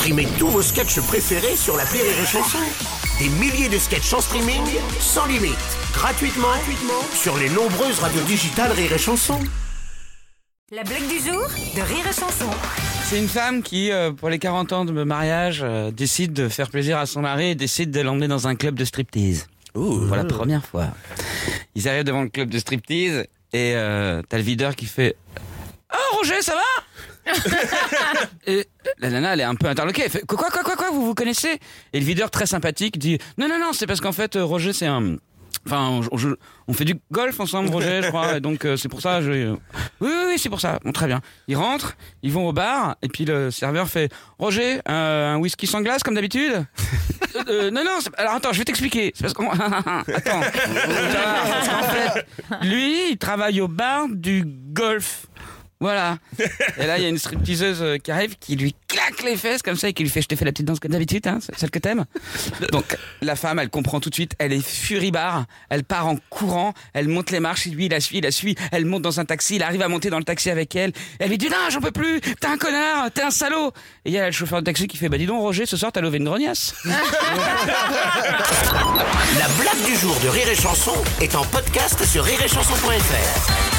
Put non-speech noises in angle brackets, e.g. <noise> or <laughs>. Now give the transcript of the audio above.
Streamez tous vos sketchs préférés sur la Rire et Chanson. Des milliers de sketchs en streaming, sans limite, gratuitement, gratuitement sur les nombreuses radios digitales Rire et Chanson. La blague du jour de Rire et Chanson. C'est une femme qui, euh, pour les 40 ans de mariage, euh, décide de faire plaisir à son mari et décide de l'emmener dans un club de striptease. Pour la première fois. Ils arrivent devant le club de striptease et euh, t'as le videur qui fait Oh Roger, ça va? <laughs> Et la nana, elle est un peu interloquée. Elle fait Quoi, quoi, quoi, quoi, vous vous connaissez? Et le videur, très sympathique, dit Non, non, non, c'est parce qu'en fait, euh, Roger, c'est un. Enfin, on, fait du golf ensemble, Roger, je crois, et donc euh, c'est pour ça. Je... Oui, oui, oui, c'est pour ça. Bon, très bien. Ils rentrent, ils vont au bar, et puis le serveur fait Roger, euh, un whisky sans glace comme d'habitude? Euh, euh, Non, non. Alors attends, je vais t'expliquer. C'est parce qu'on. <laughs> attends. Parce qu'en fait, lui, il travaille au bar du golf. Voilà. Et là, il y a une stripteaseuse euh, qui arrive, qui lui claque les fesses comme ça et qui lui fait Je t'ai fait la petite danse comme d'habitude, hein, celle que t'aimes. Donc, la femme, elle comprend tout de suite, elle est furibard, elle part en courant, elle monte les marches, lui, il la suit, il la suit, elle monte dans un taxi, il arrive à monter dans le taxi avec elle. Elle lui dit Non, j'en peux plus, t'es un connard, t'es un salaud. Et il y a le chauffeur de taxi qui fait Bah dis donc, Roger, ce soir, t'as levé une grognasse. La blague du jour de Rire et Chanson est en podcast sur rireetchanson.fr.